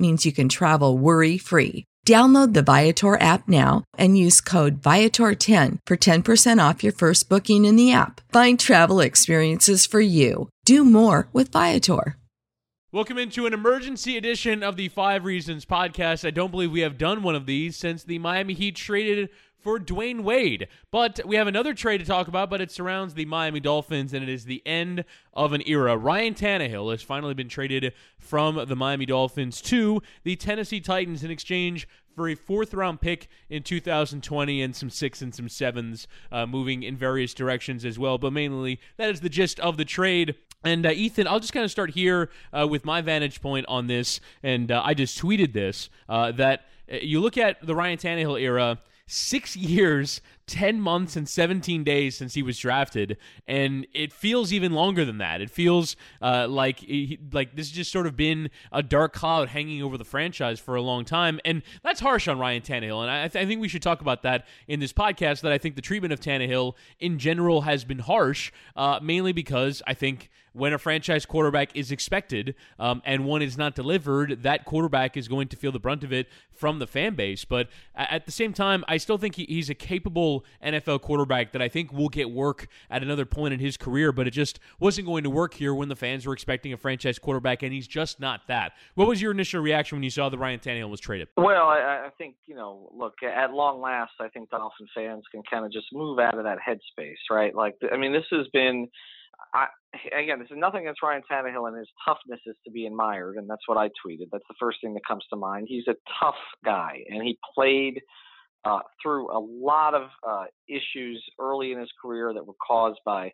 means you can travel worry free. Download the Viator app now and use code Viator10 for 10% off your first booking in the app. Find travel experiences for you. Do more with Viator. Welcome into an emergency edition of the Five Reasons podcast. I don't believe we have done one of these since the Miami Heat traded for Dwyane Wade. But we have another trade to talk about, but it surrounds the Miami Dolphins, and it is the end of an era. Ryan Tannehill has finally been traded from the Miami Dolphins to the Tennessee Titans in exchange for a fourth round pick in 2020 and some six and some sevens uh, moving in various directions as well. But mainly, that is the gist of the trade. And uh, Ethan, I'll just kind of start here uh, with my vantage point on this. And uh, I just tweeted this uh, that uh, you look at the Ryan Tannehill era six years, 10 months, and 17 days since he was drafted. And it feels even longer than that. It feels uh, like, he, like this has just sort of been a dark cloud hanging over the franchise for a long time. And that's harsh on Ryan Tannehill. And I, th- I think we should talk about that in this podcast that I think the treatment of Tannehill in general has been harsh, uh, mainly because I think when a franchise quarterback is expected um, and one is not delivered, that quarterback is going to feel the brunt of it from the fan base. But at the same time, I still think he, he's a capable NFL quarterback that I think will get work at another point in his career, but it just wasn't going to work here when the fans were expecting a franchise quarterback, and he's just not that. What was your initial reaction when you saw that Ryan Tannehill was traded? Well, I, I think, you know, look, at long last, I think Dolphin fans can kind of just move out of that headspace, right? Like, I mean, this has been I, again, this is nothing against Ryan Tannehill and his toughness is to be admired, and that's what I tweeted. That's the first thing that comes to mind. He's a tough guy, and he played uh, through a lot of uh, issues early in his career that were caused by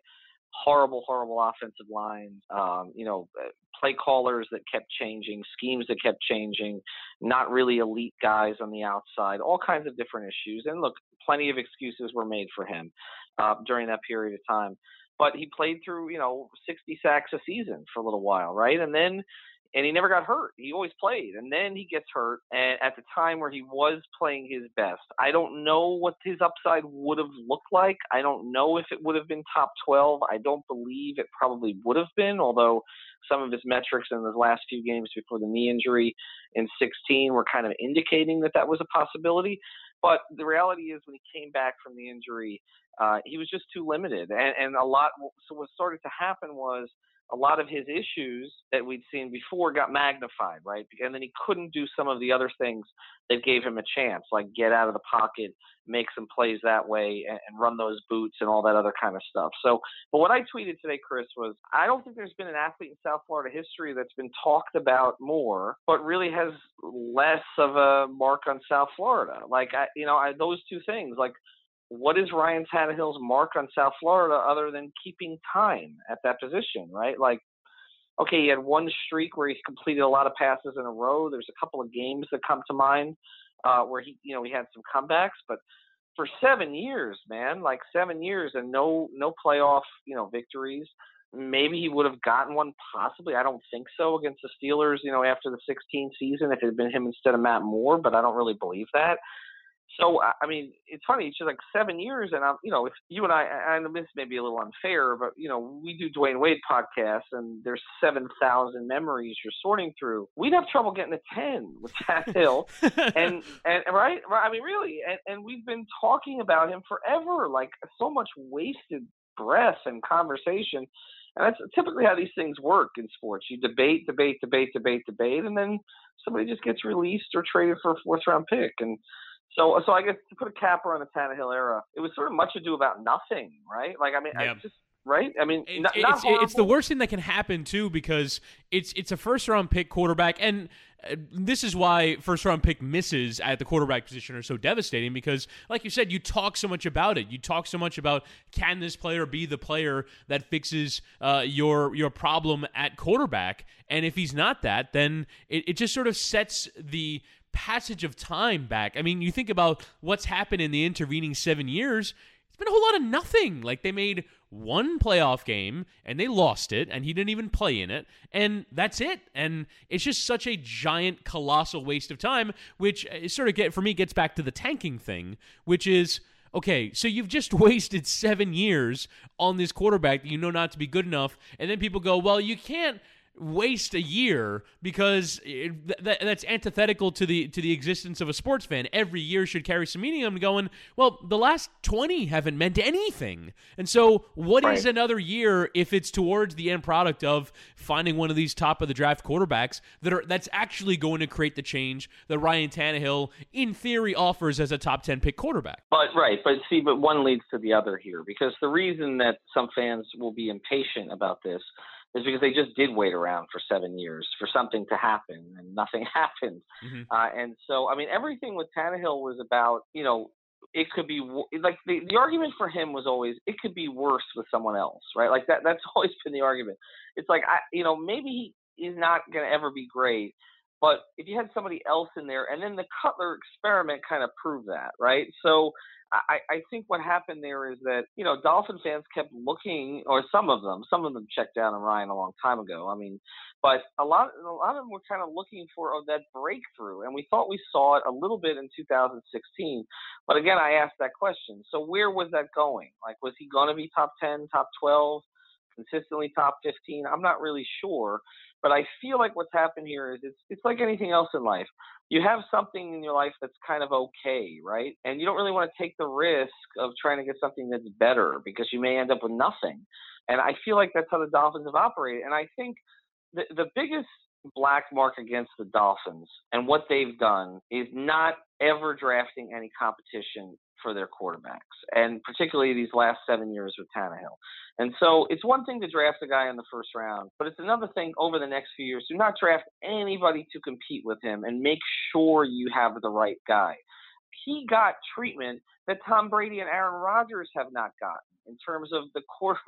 horrible, horrible offensive lines. Um, you know, uh, play callers that kept changing, schemes that kept changing, not really elite guys on the outside, all kinds of different issues. And look, plenty of excuses were made for him uh, during that period of time but he played through you know 60 sacks a season for a little while, right? And then and he never got hurt. He always played, and then he gets hurt. And at the time where he was playing his best, I don't know what his upside would have looked like. I don't know if it would have been top 12. I don't believe it probably would have been, although some of his metrics in the last few games before the knee injury in 16 were kind of indicating that that was a possibility. But the reality is, when he came back from the injury, uh, he was just too limited. And, and a lot, so what started to happen was a lot of his issues that we'd seen before got magnified, right? And then he couldn't do some of the other things that gave him a chance, like get out of the pocket, make some plays that way, and, run those boots and all that other kind of stuff. So, but what I tweeted today, Chris, was I don't think there's been an athlete in South Florida history that's been talked about more, but really has less of a mark on South Florida. Like, I, you know, I, those two things, like what is Ryan Tannehill's mark on South Florida other than keeping time at that position, right? Like, okay, he had one streak where he completed a lot of passes in a row. There's a couple of games that come to mind uh, where he, you know, he had some comebacks, but for seven years, man, like seven years and no no playoff, you know, victories. Maybe he would have gotten one, possibly. I don't think so against the Steelers, you know, after the 16 season if it had been him instead of Matt Moore, but I don't really believe that. So I mean, it's funny. It's just like seven years, and I'm, you know, if you and I, I know this may be a little unfair, but you know, we do Dwyane Wade podcasts, and there's seven thousand memories you're sorting through. We'd have trouble getting a ten with Pat Hill, and and right, I mean, really, and and we've been talking about him forever, like so much wasted breath and conversation. And that's typically how these things work in sports. You debate, debate, debate, debate, debate, and then somebody just gets released or traded for a fourth round pick. And so, so I guess to put a capper on the Tannehill era, it was sort of much ado about nothing, right? Like, I mean, I just right? I mean, It's, not, it's, not it's the worst thing that can happen too because it's it's a first round pick quarterback and. uh, This is why first round pick misses at the quarterback position are so devastating because, like you said, you talk so much about it. You talk so much about can this player be the player that fixes uh, your your problem at quarterback, and if he's not that, then it, it just sort of sets the passage of time back. I mean, you think about what's happened in the intervening seven years. It's been a whole lot of nothing. Like they made one playoff game and they lost it, and he didn't even play in it, and that's it. And it's just such a giant, colossal waste of time, which uh, is sort of get for me gets back to the tanking thing, which is. Okay, so you've just wasted seven years on this quarterback that you know not to be good enough, and then people go, "Well, you can't waste a year because it, th- th- that's antithetical to the to the existence of a sports fan. Every year should carry some meaning. I'm going, well, the last 20 haven't meant anything. And so what is Right. another year if it's towards the end product of finding one of these top of the draft quarterbacks that are that's actually going to create the change that Ryan Tannehill in theory offers as a top 10 pick quarterback. But right, but see, but one leads to the other here because the reason that some fans will be impatient about this is because they just did wait around for seven years for something to happen and nothing happened. Mhm. Uh, and so, I mean, everything with Tannehill was about, you know, it could be like the, the argument for him was always it could be worse with someone else, right? Like that that's always been the argument. It's like I, you know, maybe he is not going to ever be great, but if you had somebody else in there, and then the Cutler experiment kind of proved that, right? So I, I think what happened there is that you know Dolphin fans kept looking, or some of them, some of them checked down on Ryan a long time ago. I mean, but a lot, a lot of them were kind of looking for oh, that breakthrough, and we thought we saw it a little bit in 2016. But again, I asked that question. So where was that going? Like, was he going to be top 10, top 12, consistently top 15? I'm not really sure. But I feel like what's happened here is it's it's like anything else in life. You have something in your life that's kind of okay, right? And you don't really want to take the risk of trying to get something that's better because you may end up with nothing. And I feel like that's how the Dolphins have operated. And I think the the biggest black mark against the Dolphins and what they've done is not ever drafting any competition for their quarterbacks, and particularly these last seven years with Tannehill. And so it's one thing to draft a guy in the first round, but it's another thing over the next few years to not draft anybody to compete with him and make sure you have the right guy. He got treatment that Tom Brady and Aaron Rodgers have not gotten in terms of the quarter,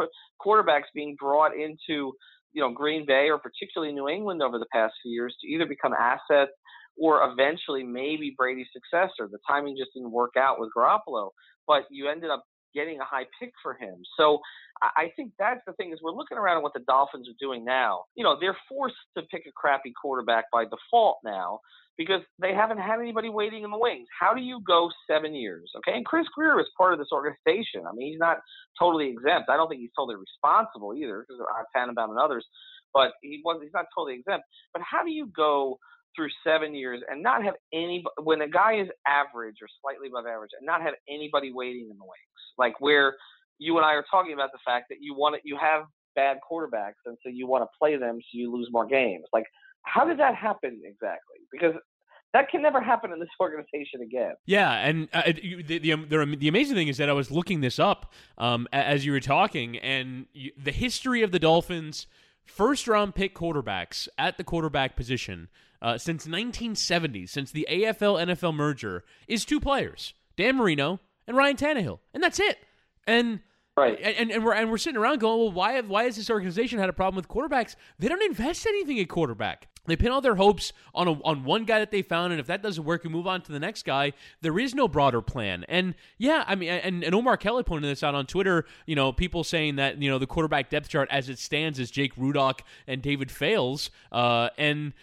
quarterbacks being brought into you know Green Bay or particularly New England over the past few years to either become assets or eventually maybe Brady's successor. The timing just didn't work out with Garoppolo, but you ended up getting a high pick for him. So I think that's the thing is we're looking around at what the Dolphins are doing now. You know, they're forced to pick a crappy quarterback by default now because they haven't had anybody waiting in the wings. How do you go seven years? Okay, and Chris Grier is part of this organization. I mean, he's not totally exempt. I don't think he's totally responsible either because of Tannenbaum and others, but he was he's not totally exempt. But how do you go through seven years and not have any when a guy is average or slightly above average and not have anybody waiting in the wings like where you and I are talking about the fact that you want to, you have bad quarterbacks and so you want to play them so you lose more games. Like how did that happen exactly? Because that can never happen in this organization again. Yeah, and uh, the, the the the amazing thing is that I was looking this up um, as you were talking, and you, the history of the Dolphins' first round pick quarterbacks at the quarterback position uh, since 1970, since the AFL NFL merger, is two players: Dan Marino and Ryan Tannehill, and that's it. And Right. and, and we're and we're sitting around going, well, why have, why has this organization had a problem with quarterbacks? They don't invest anything at quarterback. They pin all their hopes on a, on one guy that they found, and if that doesn't work, you move on to the next guy. There is no broader plan. And yeah, I mean, and, and Omar Kelly pointed this out on Twitter. You know, people saying that you know the quarterback depth chart as it stands is Jake Rudock and David Fales, uh, and.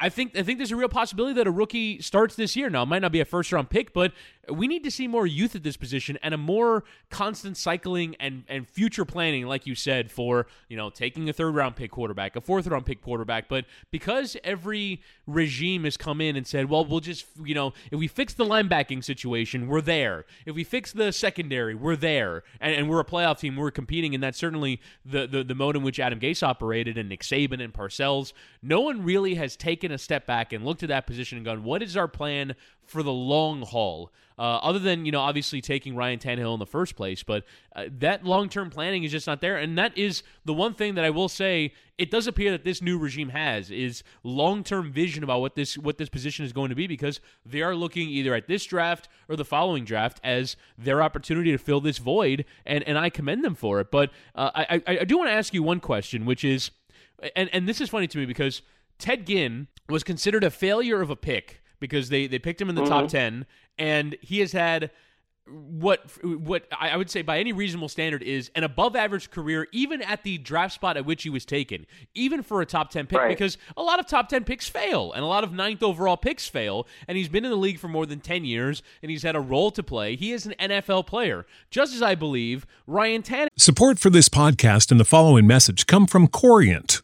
I think I think there's a real possibility that a rookie starts this year. Now, it might not be a first round pick, but we need to see more youth at this position and a more constant cycling and, and future planning, like you said, for you know taking a third round pick quarterback, a fourth round pick quarterback. But because every regime has come in and said, well, we'll just you know if we fix the linebacking situation, we're there. If we fix the secondary, we're there, and, and we're a playoff team, we're competing, and that's certainly the, the the mode in which Adam Gase operated and Nick Saban and Parcells. No one really has taken taken a step back and looked at that position and gone, what is our plan for the long haul? Uh, other than you know obviously taking Ryan Tannehill in the first place, but uh, that long term planning is just not there, and that is the one thing that I will say it does appear that this new regime has is long term vision about what this what this position is going to be because they are looking either at this draft or the following draft as their opportunity to fill this void, and and I commend them for it. But uh, I, I I do want to ask you one question, which is, and and this is funny to me because Ted Ginn was considered a failure of a pick because they they picked him in the mm-hmm. top ten, and he has had what what I would say by any reasonable standard is an above average career, even at the draft spot at which he was taken, even for a top ten pick, right. because a lot of top ten picks fail and a lot of ninth overall picks fail. And he's been in the league for more than ten years and he's had a role to play. He is an NFL player, just as I believe Ryan Tannehill. Support for this podcast and the following message come from Corient.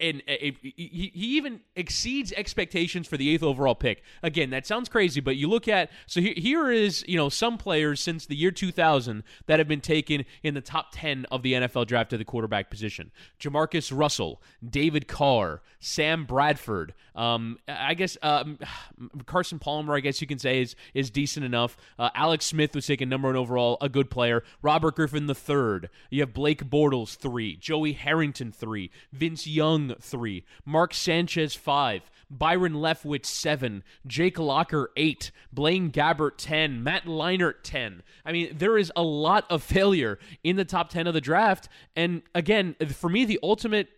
and he, he even exceeds expectations for the eighth overall pick. Again, that sounds crazy, but you look at so here, is you know some players since the year 2000 that have been taken in the top 10 of the NFL draft at the quarterback position: Jamarcus Russell, David Carr, Sam Bradford. Um, I guess um, Carson Palmer, I guess you can say is is decent enough. Uh, Alex Smith was taken number one overall, a good player. Robert Griffin the third. You have Blake Bortles three, Joey Harrington three, Vince Young three, Mark Sanchez five, Byron Leftwich seven, Jake Locker eight, Blaine Gabbert ten, Matt Leinart ten. I mean, there is a lot of failure in the top ten of the draft, and again, for me, the ultimate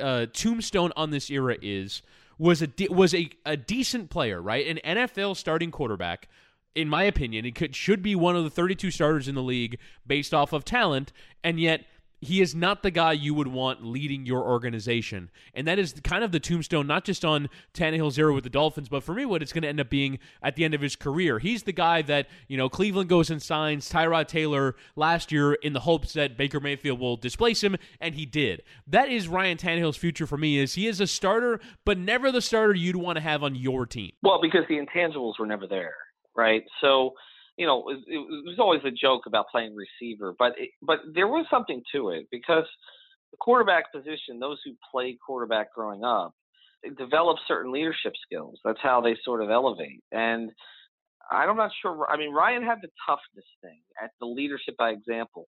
uh, tombstone on this era is was a de- was a, a decent player, right? An NFL starting quarterback in my opinion, he could should be one of the 32 starters in the league based off of talent, and yet he is not the guy you would want leading your organization. And that is kind of the tombstone, not just on Tannehill's era with the Dolphins, but for me, what it's going to end up being at the end of his career. He's the guy that, you know, Cleveland goes and signs Tyrod Taylor last year in the hopes that Baker Mayfield will displace him, and he did. That is Ryan Tannehill's future for me, is he is a starter, but never the starter you'd want to have on your team. Well, because the intangibles were never there, right? So you know, it, it was always a joke about playing receiver, but it, but there was something to it because the quarterback position, those who played quarterback growing up, develop certain leadership skills. That's how they sort of elevate. And I'm not sure. I mean, Ryan had the toughness thing at the leadership by example,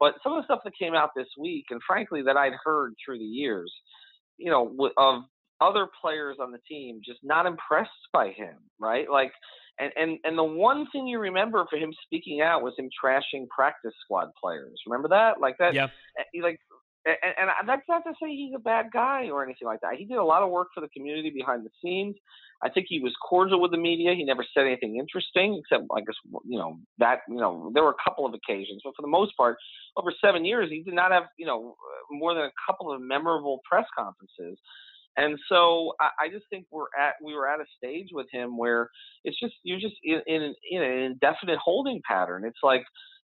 but some of the stuff that came out this week, and frankly that I'd heard through the years, you know, of other players on the team just not impressed by him, right? Like and, and and the one thing you remember for him speaking out was him trashing practice squad players. Remember that? Like that? Yeah. Eh, eh, like, eh, eh, and, and that's not to say he's a bad guy or anything like that. He did a lot of work for the community behind the scenes. I think he was cordial with the media. He never said anything interesting, except I guess you know that you know there were a couple of occasions, but for the most part, over seven years, he did not have you know more than a couple of memorable press conferences. And so I, I just think we're at we were at a stage with him where it's just you're just in, in, in an indefinite holding pattern. It's like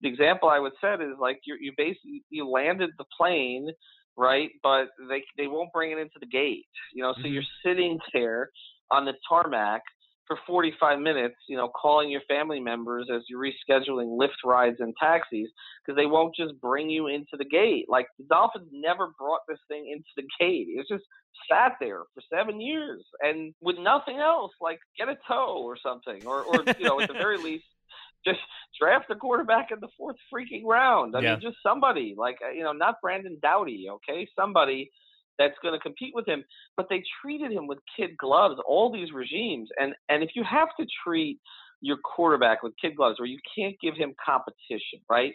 the example I would set is like you you basically you landed the plane right, but they they won't bring it into the gate. You know, so mm-hmm. you're sitting there on the tarmac for 45 minutes, you know, calling your family members as you're rescheduling Lyft rides and taxis because they won't just bring you into the gate. Like the Dolphins never brought this thing into the gate. It just sat there for seven years and with nothing else, like get a toe or something, or, or you know, at the very least, just draft a quarterback in the fourth freaking round. I yeah. mean, just somebody like uh, you know, not Brandon Doughty, okay, somebody that's going to compete with him. But they treated him with kid gloves, all these regimes. And, and if you have to treat your quarterback with kid gloves where you can't give him competition, right?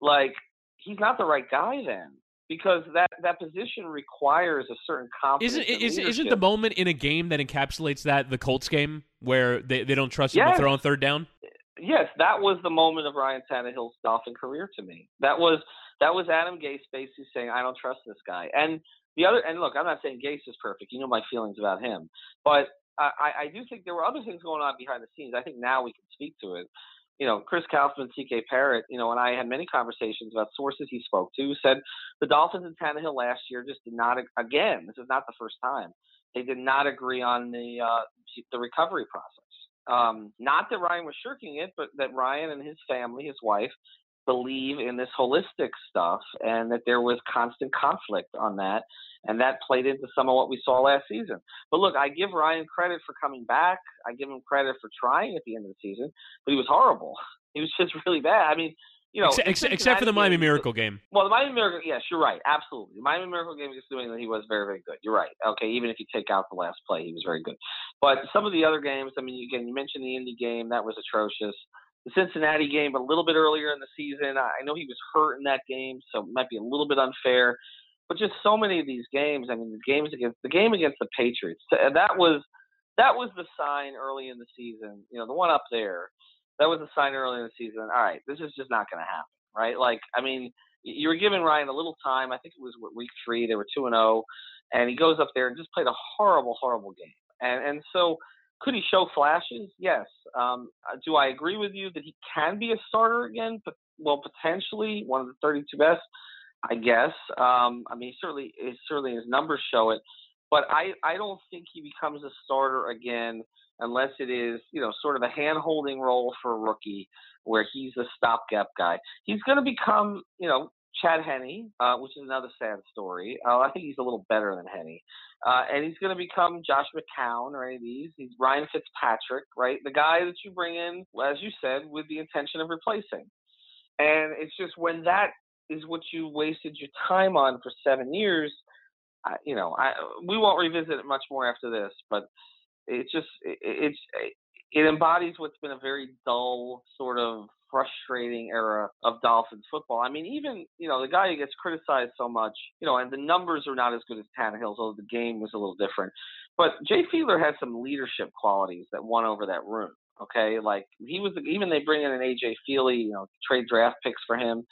Like, he's not the right guy then because that that position requires a certain confidence. Isn't is, isn't the moment in a game that encapsulates that the Colts game where they, they don't trust him to throw on third down? Yes, that was the moment of Ryan Tannehill's Dolphin career to me. That was that was Adam Gase basically saying, "I don't trust this guy." And the other, and look, I'm not saying Gase is perfect. You know my feelings about him, but I, I do think there were other things going on behind the scenes. I think now we can speak to it you know, Chris Kouffman, CK Parrott, you know, and I had many conversations about sources he spoke to said the Dolphins and Tannehill last year just did not, again, this is not the first time, they did not agree on the uh, the recovery process. Um, not that Ryan was shirking it, but that Ryan and his family, his wife, believe in this holistic stuff and that there was constant conflict on that. And that played into some of what we saw last season. But look, I give Ryan credit for coming back. I give him credit for trying at the end of the season, but he was horrible. He was just really bad. I mean, you know, except, except for the Miami Miracle game. Well, the Miami Miracle, yes, you're right, absolutely. The Miami Miracle game against New England, he was very, very good. You're right. Okay, even if you take out the last play, he was very good. But some of the other games, I mean, again, you mentioned the Indy game, that was atrocious the Cincinnati game a little bit earlier in the season. I know he was hurt in that game, so it might be a little bit unfair. But just so many of these games. I mean, the games against the game against the Patriots. That was that was the sign early in the season. You know, the one up there. That was a sign early in the season. All right, this is just not going to happen, right? Like, I mean, you were giving Ryan a little time. I think it was week three. They were two and zero, oh, and he goes up there and just played a horrible, horrible game. And and so could he show flashes? Yes. Um, uh, do I agree with you that he can be a starter again? But well, potentially one of the 32 best. I guess. Um, I mean, certainly, certainly his numbers show it. But I, I don't think he becomes a starter again unless it is, you know, sort of a hand-holding role for a rookie where he's a stopgap guy. He's going to become, you know, Chad Henne, uh, which is another sad story. Uh, I think he's a little better than Henne. Uh, and he's going to become Josh McCown or any of these. He's Ryan Fitzpatrick, right? The guy that you bring in, as you said, with the intention of replacing. And it's just when that is what you wasted your time on for seven years, I, you know, I, we won't revisit it much more after this, but it's just, it, it's, it embodies what's been a very dull sort of frustrating era of Dolphins football. I mean, even you know the guy who gets criticized so much, you know, and the numbers are not as good as Tannehill's, although the game was a little different. But Jay Fiedler had some leadership qualities that won over that room. Okay, like he was even they bring in an AJ Feeley, you know, trade draft picks for him,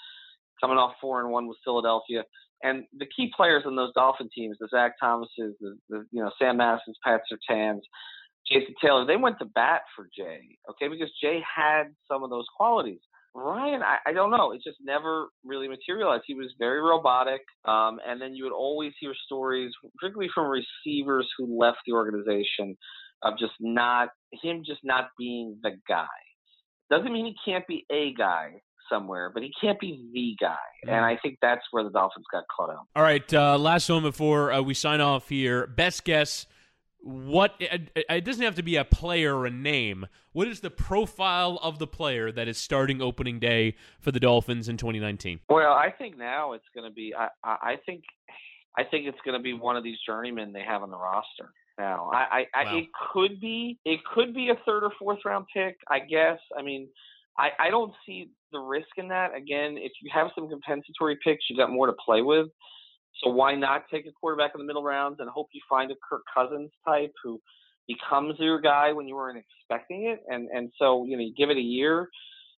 coming off four and one with Philadelphia. And the key players in those Dolphin teams, the Zach Thomases, the, the you know Sam Madison's, Pat Surtains, Jason Taylor, they went to bat for Jay, okay, because Jay had some of those qualities. Ryan, I, I don't know. It just never really materialized. He was very robotic, um, and then you would always hear stories, particularly from receivers who left the organization, of just not him just not being the guy. Doesn't mean he can't be a guy somewhere, but he can't be the guy. Yeah. And I think that's where the Dolphins got caught out. All right, uh, last one before uh, we sign off here. Best guess what it, it, doesn't have to be a player or a name. What is the profile of the player that is starting opening day for the Dolphins in 2019? Well, I think now it's going to be. I, I think, I think it's going to be one of these journeymen they have on the roster. Now, I, I, wow. I, it could be, it could be a third or fourth round pick. I guess. I mean, I, I don't see the risk in that. Again, if you have some compensatory picks, you got more to play with. So why not take a quarterback in the middle rounds and hope you find a Kirk Cousins type who becomes your guy when you weren't expecting it? And and so you know you give it a year.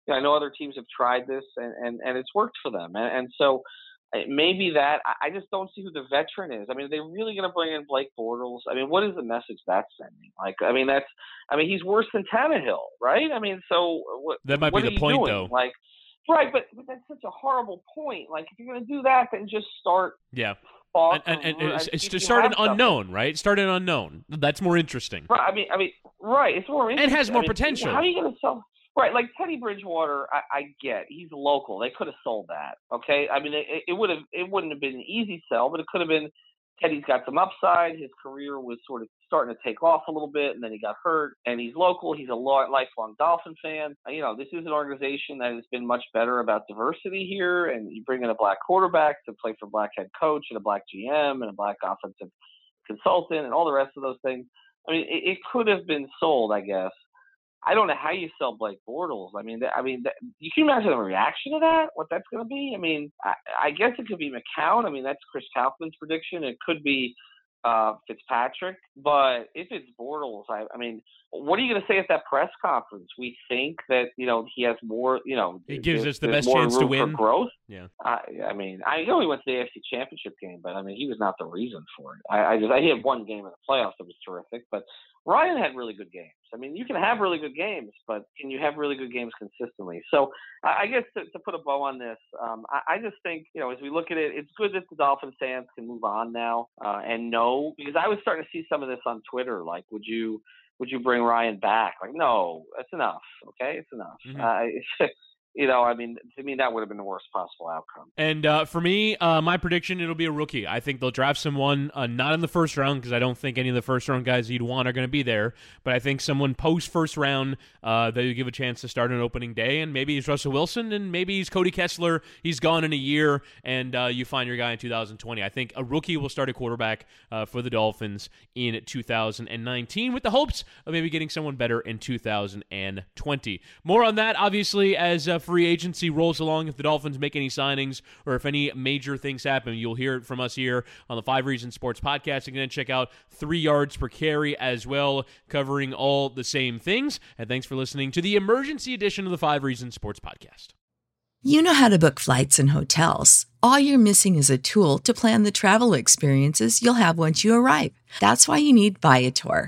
You know, I know other teams have tried this and and, and it's worked for them. And, and so maybe that I just don't see who the veteran is. I mean, are they really going to bring in Blake Bortles? I mean, what is the message that's sending? Like, I mean, that's I mean, he's worse than Tannehill, right? I mean, so what? That might what be the point, doing? though. Like, Right, but, but that's such a horrible point. Like if you're going to do that, then just start. Yeah. And, and, and, and uh, it's to start an unknown, something. right? Start an unknown. That's more interesting. Right. I mean, I mean, right. It's more interesting. And has more I mean, potential. How are you going to sell? Right, like Teddy Bridgewater, I, I get he's local. They could have sold that. Okay, I mean, it, it would have it wouldn't have been an easy sell, but it could have been. Teddy's got some upside. His career was sort of starting to take off a little bit, and then he got hurt. And he's local. He's a lifelong Dolphin fan. You know, this is an organization that has been much better about diversity here, and you bring in a black quarterback to play for black head coach and a black GM and a black offensive consultant and all the rest of those things. I mean, it, it could have been sold, I guess. I don't know how you sell Blake Bortles. I mean, I mean, you can imagine the reaction to that. What that's going to be. I mean, I, I guess it could be McCown. I mean, that's Chris Kouffman's prediction. It could be uh, Fitzpatrick. But if it's Bortles, I, I mean, what are you going to say at that press conference? We think that you know he has more. You know, it gives us the best chance to win. growth. Yeah. I, I mean, I only went to the AFC Championship game, but I mean, he was not the reason for it. I, I just I had one game in the playoffs that was terrific, but Ryan had really good games. I mean, you can have really good games, but can you have really good games consistently? So I guess to, to put a bow on this, um, I, I, just think, you know, as we look at it, it's good that the Dolphins fans can move on now uh, and know, because I was starting to see some of this on Twitter. Like, would you would you bring Ryan back? Like, no, that's enough. Okay, it's enough. Mm-hmm. Uh, you know, I mean, to me, that would have been the worst possible outcome. And uh, for me, uh, my prediction, it'll be a rookie. I think they'll draft someone uh, not in the first round because I don't think any of the first round guys you'd want are going to be there. But I think someone post first round uh, that you give a chance to start an opening day, and maybe he's Russell Wilson, and maybe he's Cody Kessler. He's gone in a year, and uh, you find your guy in 2020. I think a rookie will start a quarterback uh, for the Dolphins in 2019 with the hopes of maybe getting someone better in 2020. More on that, obviously, as free agency rolls along, if the Dolphins make any signings or if any major things happen, you'll hear it from us here on the Five Reasons Sports Podcast. Then check out Three Yards Per Carry as well, covering all the same things. And thanks for listening to the emergency edition of the Five Reasons Sports Podcast. You know how to book flights and hotels. All you're missing is a tool to plan the travel experiences you'll have once you arrive. That's why you need Viator.